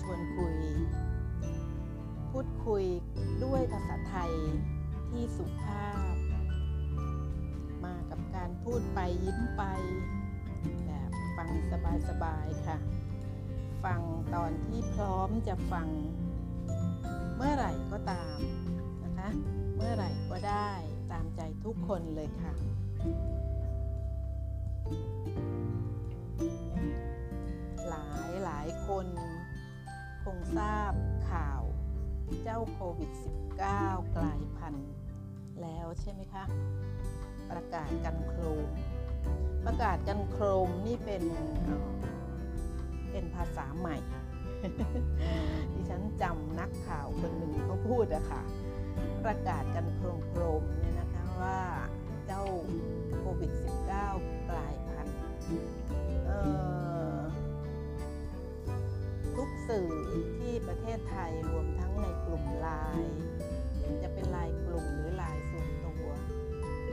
ชวนคุย พูดคุยด้วยภาษาไทยที่สุภาพ มากับการพูดไปยิ้มไป แบบฟังสบายๆค่ะ ฟังตอนที่พร้อมจะฟัง เมื่อไหร่ก็ตามนะคะ เมื่อไหร่ก็ได้ตามใจทุกคนเลยค่ะหลายหลายคน คงทราบข่าวเจ้าโควิด -19 กลายพันธุ์แล้วใช่ไหมคะ ประกาศกันโครม ประกาศกันโครมนี่เป็นเป็นภาษาใหม่ ดิฉันจำนักข่าวคนหนึ่งเขาพูดอะค่ะ ประกาศกันโครมโครมเนี่ยนะคะว่าเจ้าโควิด -19 กลายพันธุ์ เทศไทยรวมทั้งในกลุ่มไลน์จะเป็นไลน์กลุ่มหรือไลน์ส่วนตัว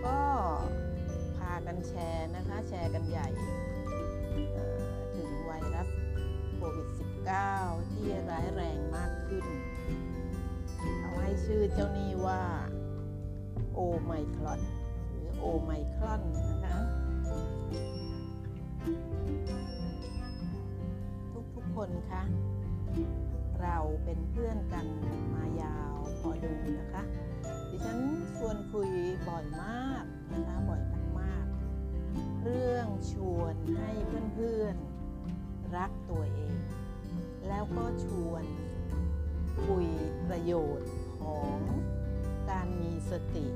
ก็พากันแชร์นะคะ แชร์กันใหญ่ ถึงไวรัสโควิด -19 ที่ร้ายแรงมากขึ้น เอาให้ชื่อเจ้านี่ว่าโอไมครอนหรือโอไมครอนนะคะทุกๆคนคะ เราเป็นเพื่อนกันมายาวพอดูนะคะ ดิฉันชวนคุยบ่อยมากนะคะบ่อยมากๆ เรื่องชวนให้เพื่อนๆรักตัวเอง แล้วก็ชวนคุยประโยชน์ของการมีสติ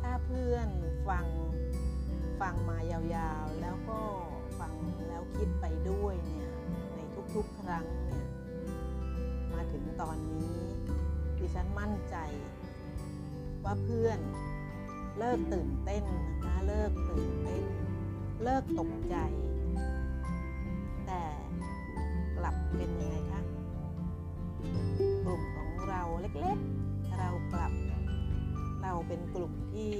ถ้าเพื่อนฟังฟังมายาวๆ แล้วก็ฟังแล้วคิดไปด้วยเนี่ยในทุกๆครั้งเนี่ยมาถึง ตอนนี้ ดิฉันมั่นใจ ว่าเพื่อนเลิกตื่นเต้นนะคะเลิกตื่นเต้น เลิกตกใจ แต่กลับเป็นยังไงคะกลุ่มของเราเล็กๆ เรากลับ เราเป็นกลุ่มที่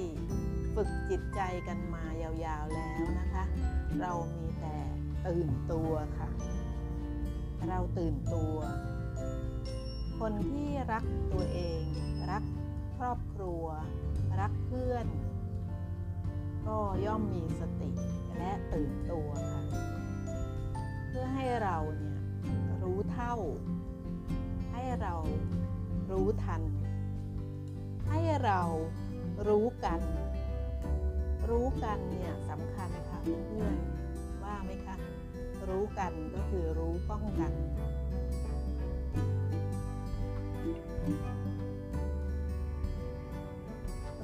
ฝึกจิตใจกันมายาวๆแล้วนะคะ เรามีแต่ตื่นตัวค่ะ เราตื่นตัว คนที่รักตัวเอง รักครอบครัว รักเพื่อน ก็ย่อมมีสติและตื่นตัวค่ะเพื่อให้เราเนี่ยรู้เท่า ให้เรารู้ทัน ให้เรารู้กัน รู้กันเนี่ยสำคัญค่ะเพื่อนๆว่าไหมคะรู้กันก็คือรู้ป้องกัน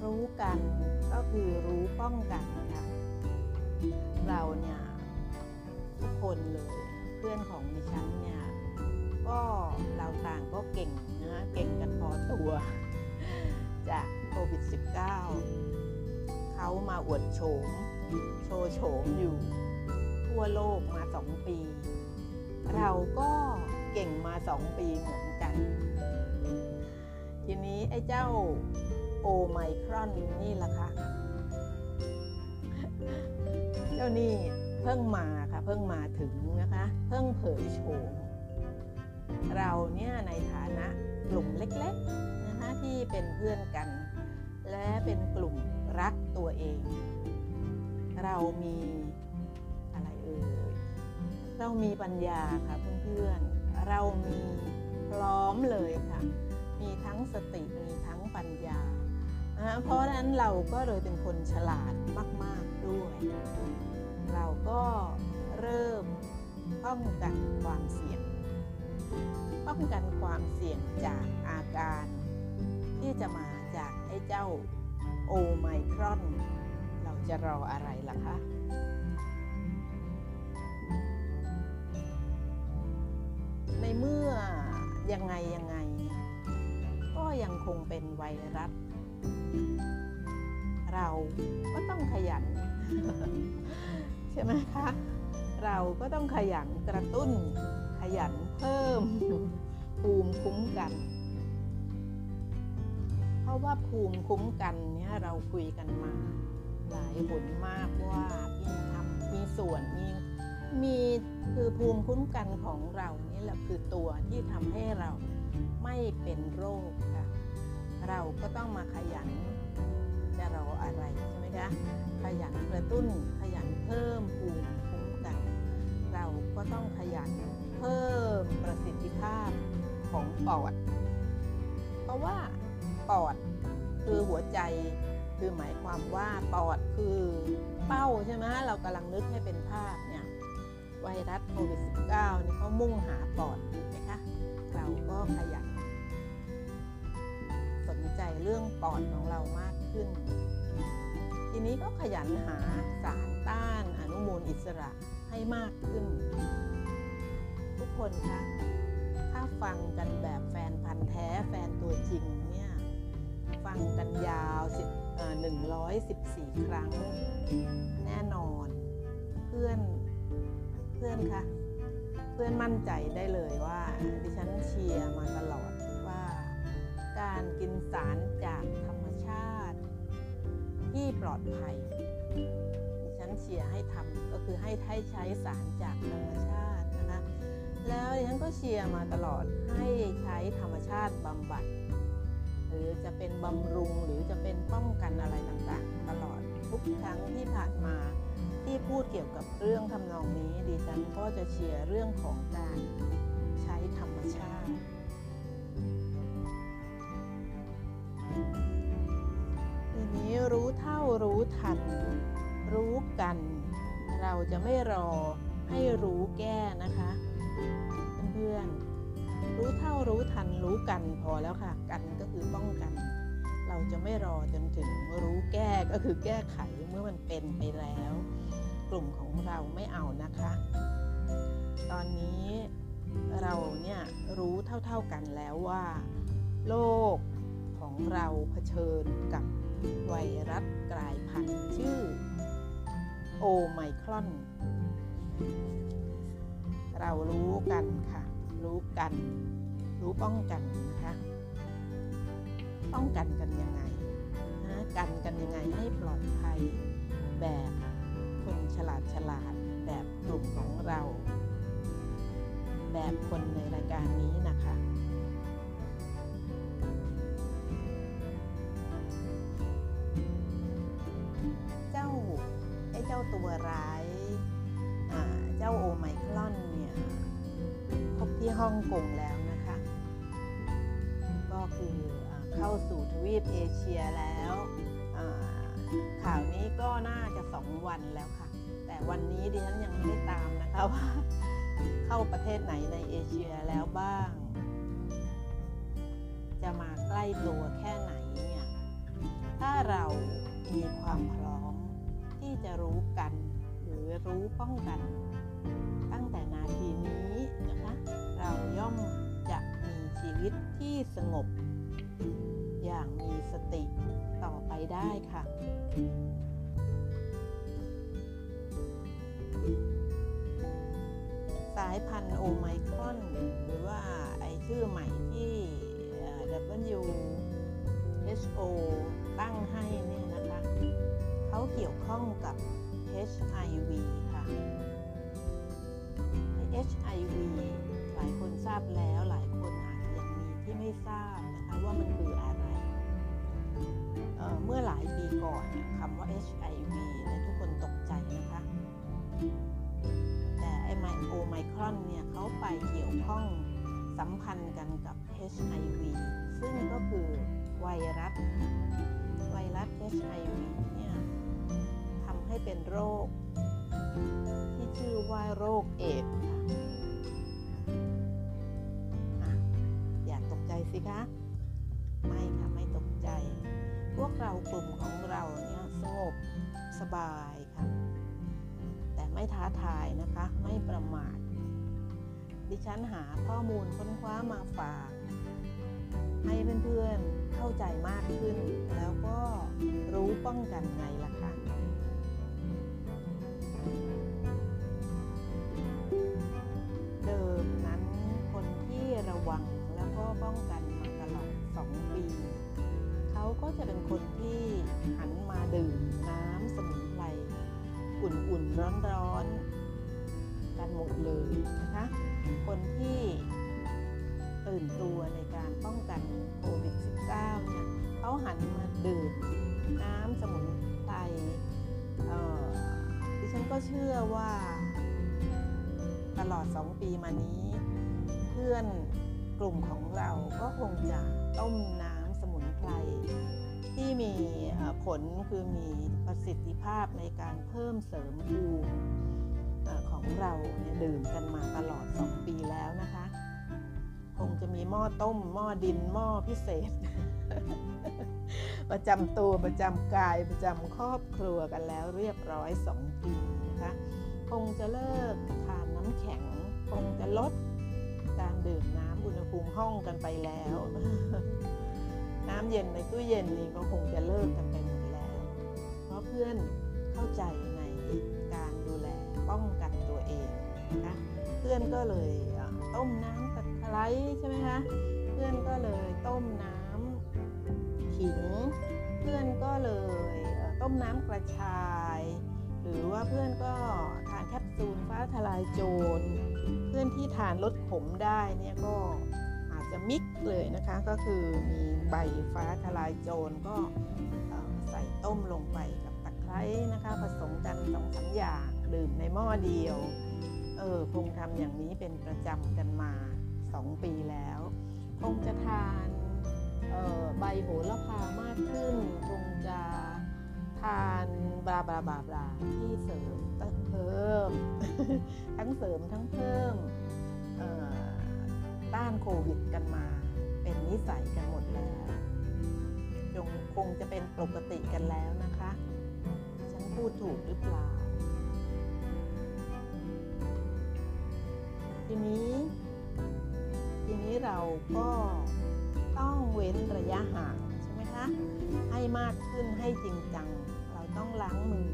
รู้กันก็คือรู้ป้องกันค่ะเราเนี่ยทุกคนเลยเพื่อนของดิฉันเนี่ยก็เราต่างก็เก่งนะเก่งกันพอตัว จากโควิด -19 เขามาอวดโฉมโชว์โฉมอยู่ ทั่วโลกมาสองปี เราก็เก่งมาสองปีเหมือนกัน ทีนี้ไอ้เจ้าโอไมครอนนี่ล่ะค่ะเจ้านี่เพิ่งมาค่ะเพิ่งมาถึงนะคะ เพิ่งเผยโฉมเราเนี่ยในฐานะกลุ่มเล็กๆนะคะที่เป็นเพื่อนกัน และเป็นกลุ่มรักตัวเอง เรามีอะไรเอ่ยเรามีปัญญาค่ะเพื่อนๆเรามีพร้อมเลยค่ะ มีทั้งสติมีทั้งปัญญา เพราะฉะนั้นเราก็เลยเป็นคนฉลาดมาก ๆด้วย เราก็เริ่มป้องกันความเสี่ยง ป้องกันความเสี่ยงจากอาการที่จะมาจากไอ้เจ้าโอไมครอน เราจะรออะไรล่ะคะในเมื่อยังไงยังไง ยังคงเป็นไวรัส เราก็ต้องขยัน ใช่ไหมคะ เราก็ต้องขยันกระตุ้น ขยันเพิ่ม ภูมิคุ้มกัน เพราะว่าภูมิคุ้มกันเนี่ยเราคุยกันมา หลายหนมากว่ามีทำมีส่วนมี มีคือภูมิคุ้มกันของเรานี่แหละคือตัวที่ทำให้เราไม่เป็นโรคค่ะ เราก็ต้องมาขยันจะรออะไรใช่ไหมคะ ขยันกระตุ้นขยันเพิ่มภูมิคุ้มกัน เราก็ต้องขยันเพิ่มประสิทธิภาพของปอด เพราะว่าปอดคือหัวใจคือหมายความว่าปอดคือเป้าใช่ไหมเรากำลังนึกให้เป็นภาพ ไวรัสโควิด -19 นี่เขามุ่งหาปอดถูกไหมคะเราก็ขยันสนใจเรื่องปอดของเรามากขึ้น ทีนี้ก็ขยันหาสารต้านอนุมูลอิสระให้มากขึ้น ทุกคนคะถ้าฟังกันแบบแฟนพันธ์แท้แฟนตัวจริงเนี่ยฟังกันยาว10เอ่อ114 ครั้ง แน่นอนเพื่อน เพื่อนคะเพื่อนมั่นใจได้เลยว่าดิฉันเชียร์มาตลอดว่าการกินสารจากธรรมชาติ ที่ปลอดภัย ดิฉันเชียร์ให้ทำก็คือให้ให้ใช้สารจากธรรมชาตินะคะแล้วดิฉันก็เชียร์มาตลอดให้ใช้ธรรมชาติบำบัดหรือจะเป็นบำรุงหรือจะเป็นป้องกันอะไรต่างๆ ตลอดทุกครั้งที่ผ่านมา ที่พูดเกี่ยวกับเรื่องทำนองนี้ดิฉันก็จะเชียร์เรื่องของการใช้ธรรมชาติทีนี้รู้เท่ารู้ทัน รู้กัน เราจะไม่รอให้รู้แก้นะคะ เพื่อนๆรู้เท่ารู้ทันรู้กันพอแล้วค่ะ กันก็คือป้องกัน เราจะไม่รอจนถึงรู้แก้ก็คือแก้ไขเมื่อมันเป็นไปแล้ว กลุ่มของเราไม่เอานะคะ ตอนนี้เราเนี่ยรู้เท่าๆกันแล้วว่า โลกของเราเผชิญกับไวรัสกลายพันธุ์ชื่อโอไมครอน เรารู้กันค่ะ รู้กัน รู้ป้องกันนะคะ ป้องกันกันยังไงนะกันกันยังไงให้ปลอดภัยแบบ คนฉลาดฉลาดแบบกลุ่มของเรา แบบคนในรายการนี้นะคะเจ้าไอ้เจ้าตัวร้ายเจ้าโอไมครอนเนี่ยพบที่ฮ่องกงแล้วนะคะ ก็คืออเข้าสู่ทวีปเอเชียแล้วอ่า ข่าวนี้ก็น่าจะสองวันแล้วค่ะ แต่วันนี้ดิฉันยังไม่ได้ตามนะคะว่าเข้าประเทศไหนในเอเชียแล้วบ้าง จะมาใกล้ตัวแค่ไหนเนี่ยถ้าเรามีความพร้อมที่จะรู้กัน หรือรู้ป้องกัน ตั้งแต่นาทีนี้นะคะ เราย่อมจะมีชีวิตที่สงบ อย่างมีสติต่อไปได้ค่ะ สายพันธุ์โอไมครอน หรือว่าไอชื่อใหม่ที่ WHO ตั้งให้เนี่ยนะคะ เขาเกี่ยวข้องกับ HIV ค่ะ HIV หลายคนทราบแล้วหลายคนอาจจะยังมีที่ไม่ทราบนะคะว่ามันคืออะไร เมื่อหลายปีก่อนคำว่า HIV เนี่ยทุกคนตกใจนะคะ แต่ไอไมโอไมครอนเนี่ยเขาไปเกี่ยวข้องสัมพันธ์กันกับ HIV ซึ่งก็คือไวรัส ไวรัส HIV เนี่ยทำให้เป็นโรค ที่ชื่อว่าโรคเอดค่ะอย่าตกใจสิคะ ไม่ค่ะ ไม่ตกใจ พวกเรากลุ่มของเราเนี่ยสงบสบายค่ะ แต่ไม่ท้าทายนะคะ ไม่ประมาท ดิฉันหาข้อมูลค้นคว้ามาฝาก ให้เพื่อนๆเข้าใจมากขึ้น แล้วก็รู้ป้องกันไงล่ะคะ คนที่หันมาดื่มน้ำสมุนไพรอุ่นๆร้อนๆกันหมดเลยนะคะ คนที่ตื่นตัวในการป้องกันโควิด -19 เนี่ยเขาหันมาดื่มน้ำสมุนไพรดิฉันก็เชื่อว่าตลอดสองปีมานี้ เพื่อนกลุ่มของเราก็คงจะต้มน้ำสมุนไพร ที่มีผลคือมีประสิทธิภาพในการเพิ่มเสริมภูมิของเราเนี่ยดื่มกันมาตลอด 2 ปีแล้วนะคะ คงจะมีหม้อต้ม หม้อดินหม้อพิเศษ ประจำตัวประจำกายประจำครอบครัวกันแล้วเรียบร้อย 2 ปีนะคะ คงจะเลิกทานน้ำแข็ง คงจะลดการดื่มน้ำอุณหภูมิห้องกันไปแล้ว น้ำเย็นในตู้เย็นนี่ก็คงจะเลิกกันไปหมดแล้ว เพราะเพื่อนเข้าใจในการดูแลป้องกันตัวเองนะคะเพื่อนก็เลยต้มน้ำตะไคร้ใช่ไหมคะเพื่อนก็เลยต้มน้ำขิง เพื่อนก็เลยต้มน้ำกระชาย หรือว่าเพื่อนก็ทานแคปซูลฟ้าทลายโจร เพื่อนที่ทานลดขมได้เนี่ยก็ จะมิกเลยนะคะ ก็คือมีใบฟ้าทลายโจรก็ใส่ต้มลงไปกับตะไคร้นะคะ ผสมกันสองสาอย่างดื่มในหม้อเดียวเออคงทำอย่างนี้เป็นประจำกันมา 2 ปีแล้ว คงจะทานใบโหระพามากขึ้น คงจะทานบลาบลาบลาบลาที่เสริมเพิ่ม ทั้งเสริมทั้งเพิ่ม วิดกันมา เป็นนิสัยกันหมดแล้ว จงคงจะเป็นปกติกันแล้วนะคะ ฉันพูดถูกหรือเปล่า ทีนี้ ทีนี้เราก็ต้องเว้นระยะห่างใช่ไหมคะ ให้มากขึ้นให้จริงจัง เราต้องล้างมือ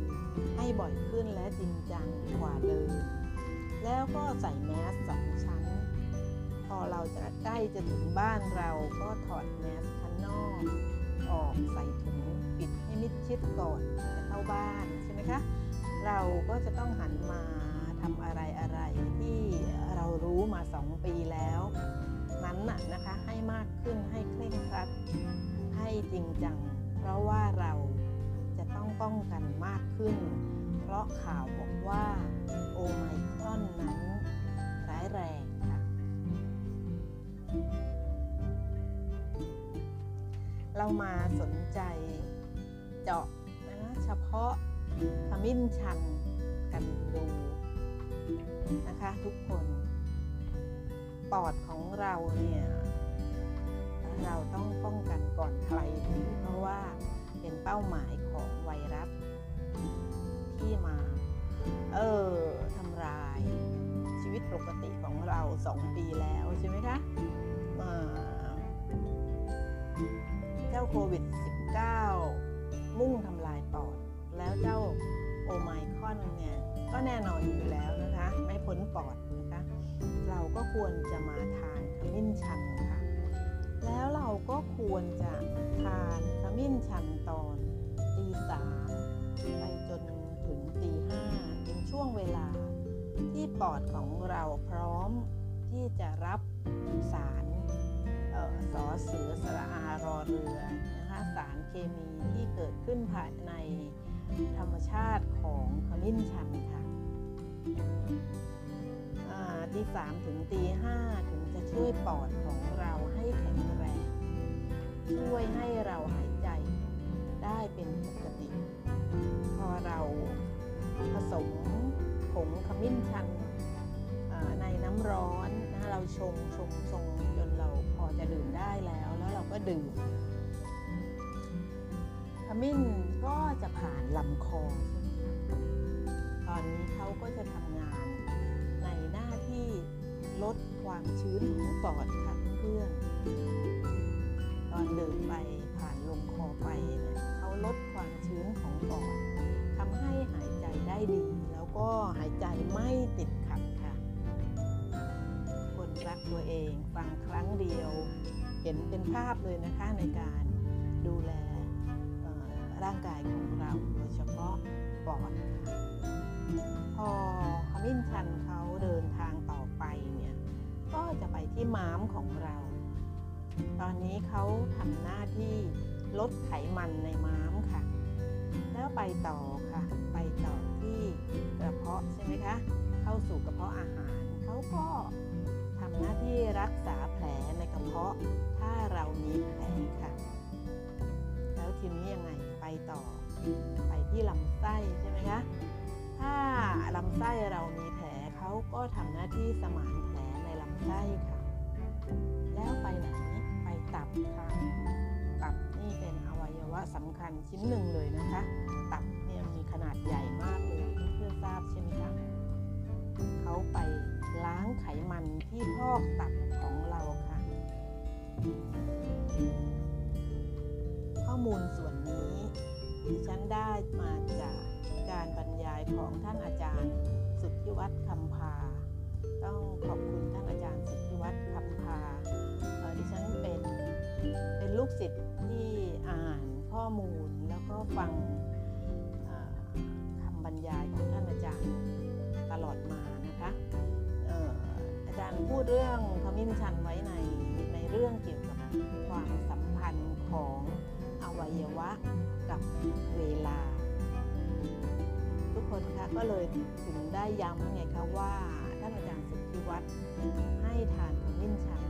ให้บ่อยขึ้นและจริงจังกว่าเดิมแล้วก็ใส่แมสสองชั้น อเราจะใกล้จะถึงบ้านเราก็ถอดแมสชั้นนอกออกใส่ถุงปิดให้มิดชิดก่อนจะเข้าบ้านใช่ไหมคะเราก็จะต้องหันมาทำอะไรอะไรที่เรารู้มาสองปีแล้วนั้นน่ะนะคะให้มากขึ้นให้เคร่งครัด ให้จริงจัง เพราะว่าเราจะต้องป้องกันมากขึ้น เพราะข่าวบอกว่าโอไมครอนนั้นร้ายแรง เรามาสนใจเจาะนะเฉพาะขมิ้นชันกันดูนะคะทุกคน ปอดของเราเนี่ย เราต้องป้องกันก่อนใครเพราะว่าเป็นเป้าหมายของไวรัสที่มา เออทำลายชีวิตปกติของเราสองปีแล้วใช่ไหมคะ เจ้าโควิด -19 มุ่งทำลายปอด แล้วเจ้าโอไมคอนเนี่ยก็แน่นอนอยู่แล้วนะคะ ไม่พ้นปอดนะคะ เราก็ควรจะมาทานขมิ้นชันค่ะ แล้วเราก็ควรจะทานขมิ้นชันตอนตีสามไปจนถึงตีห้าเป็นช่วงเวลาที่ปอดของเราพร้อมที่จะรับสาร เสือสระอารอเรือนะคะสารเคมีที่เกิดขึ้นภายในธรรมชาติของขมิ้นชันค่ะตีสามถึงตีห้าถึงจะช่วยปอดของเราให้แข็งแรง ช่วยให้เราหายใจได้เป็นปกติ พอเราผสมผงขมิ้นชันในน้ำร้อน นะเราชงชงชงจนเราพอจะดื่มได้แล้ว แล้วเราก็ดื่มขมิ้นก็จะผ่านลำคอ ตอนนี้เขาก็จะทำงานในหน้าที่ลดความชื้นของปอดค่ะเพื่อนตอนดื่มไปผ่านลงคอไปเนี่ยเขาลดความชื้นของปอดทำให้หายใจได้ดี แล้วก็หายใจไม่ติด รักตัวเอง ฟังครั้งเดียว เห็นเป็นภาพเลยนะคะในการดูแลร่างกายของเราโดยเฉพาะปอดค่ะมิ้นชันเขาเดินทางต่อไปเนี่ยก็จะไปที่ม้ามของเรา ตอนนี้เขาทำหน้าที่ลดไขมันในม้ามค่ะ แล้วไปต่อค่ะ ไปต่อที่กระเพาะใช่ไหมคะ เข้าสู่กระเพาะอาหารเขาก็ หน้าที่รักษาแผลในกระเพาะถ้าเรามีแผลค่ะ แล้วทีนี้ยังไงไปต่อ ไปที่ลำไส้ใช่ไหมคะถ้าลำไส้เรามีแผลเขาก็ทำหน้าที่สมานแผลในลำไส้ค่ะ แล้วไปไหนไปตับค่ะตับนี่เป็นอวัยวะสำคัญชิ้นหนึ่งเลยนะคะ ตับเนี่ยมีขนาดใหญ่มากเลยเพื่อนๆทราบใช่ไหมคะ เขาไปล้างไขมันที่พอกตับของเราค่ะ ข้อมูลส่วนนี้ ดิฉันได้มาจากการบรรยายของท่านอาจารย์ สุทธิวัฒน์คำพา ต้องขอบคุณท่านอาจารย์สุทธิวัฒน์คำพาเอ่อดิฉันเป็นเป็นลูกศิษย์ที่อ่านข้อมูลแล้วก็ฟังคำบรรยายของท่านอาจารย์ ตลอดมานะคะเอ่ออาจารย์พูดเรื่องขมิ้นชันไว้ในในเรื่องเกี่ยวกับความสัมพันธ์ของอวัยวะกับเวลา ทุกคนคะก็เลยถึงได้ย้ำไงคะว่าท่านอาจารย์สุทธิวัฒน์ให้ทานขมิ้นชัน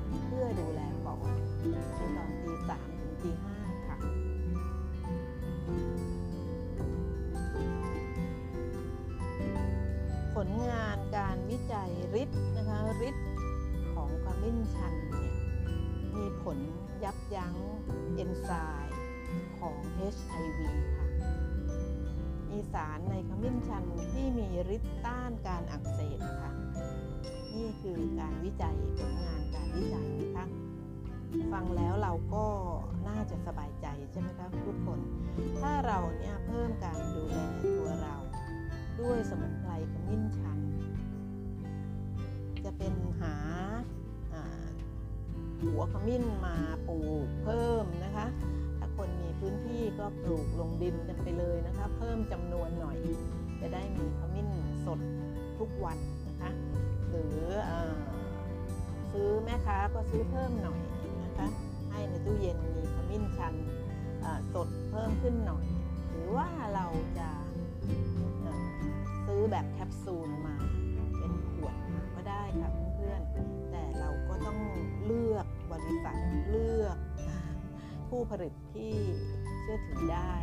ชันเนี่ยมีผลยับยั้งเอนไซม์ของ HIV ค่ะ มีสารในขมิ้นชันที่มีฤทธิ์ต้านการอักเสบค่ะ นี่คือการวิจัยผลงานการวิจัยนะคะ ฟังแล้วเราก็น่าจะสบายใจใช่ไหมคะทุกคน ถ้าเราเนี่ยเพิ่มการดูแลตัวเรา ด้วยสมุนไพรขมิ้นชัน จะเป็นหาอ่า หัวขมิ้นมาปลูกเพิ่มนะคะ ถ้าคนมีพื้นที่ก็ปลูกลงดินกันไปเลยนะคะ เพิ่มจำนวนหน่อย จะได้มีขมิ้นสดทุกวันนะคะ หรืออซื้อแม่ค้าก็ซื้อเพิ่มหน่อยนะคะ ให้ในตู้เย็นมีขมิ้นชันสดเพิ่มขึ้นหน่อย หรือว่าเราจะซื้อแบบแคปซูลมา เป็นขวดก็ได้ค่ะ บริษัทเลือก ผู้ผลิตที่เชื่อถือได้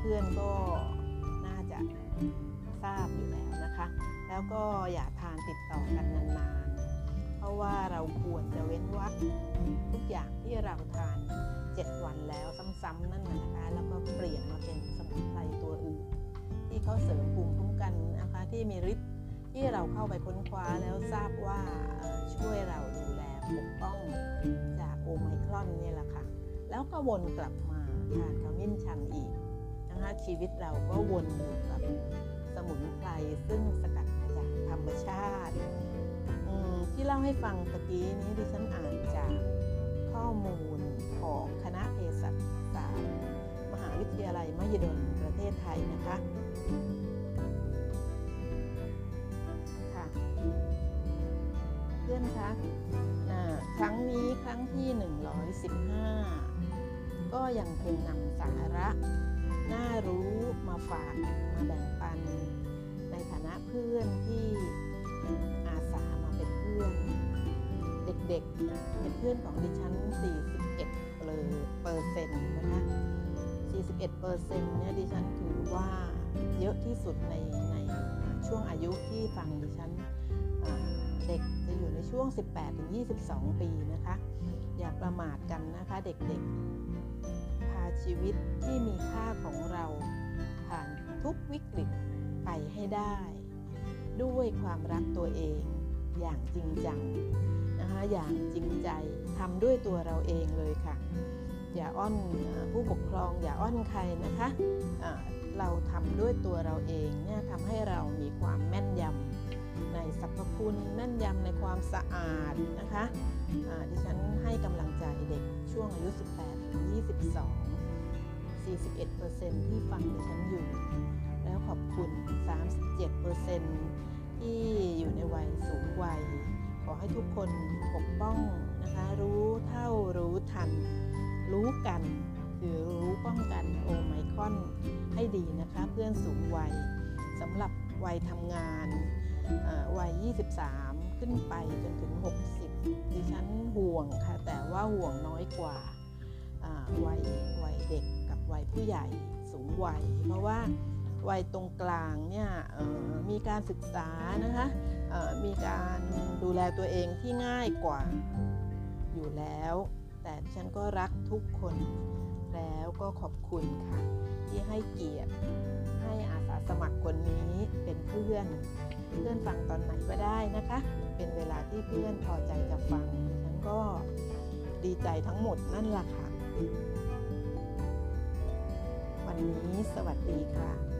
เพื่อนๆก็น่าจะทราบอยู่แล้วนะคะ แล้วก็อย่าทานติดต่อกันนานๆ เพราะว่าเราควรจะเว้นวรรคทุกอย่างที่เราทาน 7 วันแล้วซ้ำๆนั่นนะคะ แล้วก็เปลี่ยนมาเป็นสมุนไพรตัวอื่น ที่เขาเสริมภูมิคุ้มกันนะคะที่มีฤทธิ์ที่เราเข้าไปค้นคว้าแล้วทราบว่าช่วยเราดูแล ปกป้องจากโอไมครอนนี่แหละค่ะ แล้วก็วนกลับมาทานขมิ้นชันอีกนะคะชีวิตเราก็วนอยู่กับสมุนไพรซึ่งสกัดมาจากธรรมชาติที่เล่าให้ฟังตะกี้นี้ดิฉันอ่านจากข้อมูลของคณะเภสัชศาสตร์มหาวิทยาลัยมหิดลประเทศไทยนะคะค่ะ พื่อนคะครั้งนี้ครั้งที่ 115 ก็ยังคงนำสาระน่ารู้มาฝากมาแบ่งปัน ในฐานะเพื่อนที่อาสามาเป็นเพื่อน เด็กๆเป็นเพื่อนของดิฉัน 41เปอร์เซ็นต์นะคะ41เปอร์เซ็นต์เนี่ยดิฉันถือว่าเยอะที่สุดในในช่วงอายุที่ฟังดิฉันเด็ก จะอยู่ในช่วง 18-22 ปีนะคะ อย่าประมาทกันนะคะเด็กๆ พาชีวิตที่มีค่าของเราผ่านทุกวิกฤตไปให้ได้ ด้วยความรักตัวเองอย่างจริงจังนะคะอย่างจริงใจทำด้วยตัวเราเองเลยค่ะ อย่าอ้อนผู้ปกครองอย่าอ้อนใครนะคะอ่าเราทำด้วยตัวเราเองเนี่ยทำให้เรามีความแม่นยำ ในสรรพคุณแม่นยำในความสะอาดนะคะดิฉันให้กำลังใจเด็กช่วงอายุ 18ถึง22 41%ที่ฟังดิฉันอยู่ แล้วขอบคุณ 37%ทที่อยู่ในวัยสูงวัย ขอให้ทุกคนปกป้องนะคะรู้เท่ารู้ทัน รู้กัน คือรู้ป้องกันโอไมคอนให้ดีนะคะ เพื่อนสูงวัยสำหรับวัยทำงาน วัย 23 ขึ้นไปจนถึง 60 ดิฉันห่วงค่ะ แต่ว่าห่วงน้อยกว่าวัยวัยเด็กกับวัยผู้ใหญ่สูงวัย เพราะว่าวัยตรงกลางเนี่ยมีการศึกษานะคะมีการดูแลตัวเองที่ง่ายกว่าอยู่แล้ว แต่ฉันก็รักทุกคนแล้วก็ขอบคุณค่ะ ที่ให้เกียรติ เพื่อน เพื่อนฟังตอนไหนก็ได้นะคะ เป็นเวลาที่เพื่อนพอใจจะฟังดิฉันก็ดีใจทั้งหมดนั่นแหละค่ะ วันนี้สวัสดีค่ะ